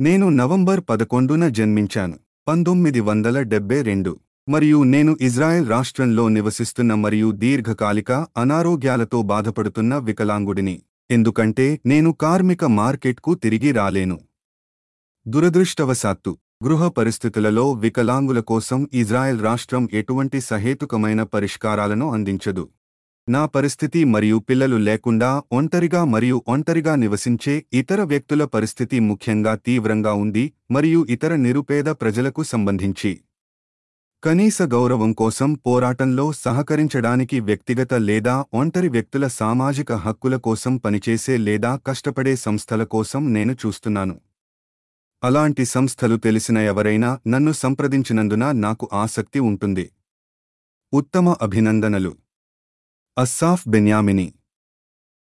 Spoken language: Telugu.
నేను నవంబర్ పదకొండున జన్మించాను పంతొమ్మిది వందల డెబ్బై రెండు. మరియు నేను ఇజ్రాయెల్ రాష్ట్రంలో నివసిస్తున్న మరియు దీర్ఘకాలిక అనారోగ్యాలతో బాధపడుతున్న వికలాంగుడిని. ఎందుకంటే నేను కార్మిక మార్కెట్కు తిరిగి రాలేను. దురదృష్టవశాత్తు గృహ పరిస్థితులలో వికలాంగుల కోసం ఇజ్రాయెల్ రాష్ట్రం ఎటువంటి సహేతుకమైన పరిష్కారాలను అందించదు. నా పరిస్థితి మరియు పిల్లలు లేకుండా ఒంటరిగా మరియు ఒంటరిగా నివసించే ఇతర వ్యక్తుల పరిస్థితి ముఖ్యంగా తీవ్రంగా ఉంది మరియు ఇతర నిరుపేద ప్రజలకు సంబంధించి. కనీస గౌరవం కోసం పోరాటంలో సహకరించడానికి వ్యక్తిగత లేదా ఒంటరి వ్యక్తుల సామాజిక హక్కుల కోసం పనిచేసే లేదా కష్టపడే సంస్థల కోసం నేను చూస్తున్నాను. అలాంటి సంస్థలు తెలిసిన ఎవరైనా నన్ను సంప్రదించినందున నాకు ఆసక్తి ఉంటుంది. ఉత్తమ అభినందనలు. Asaf Binyamini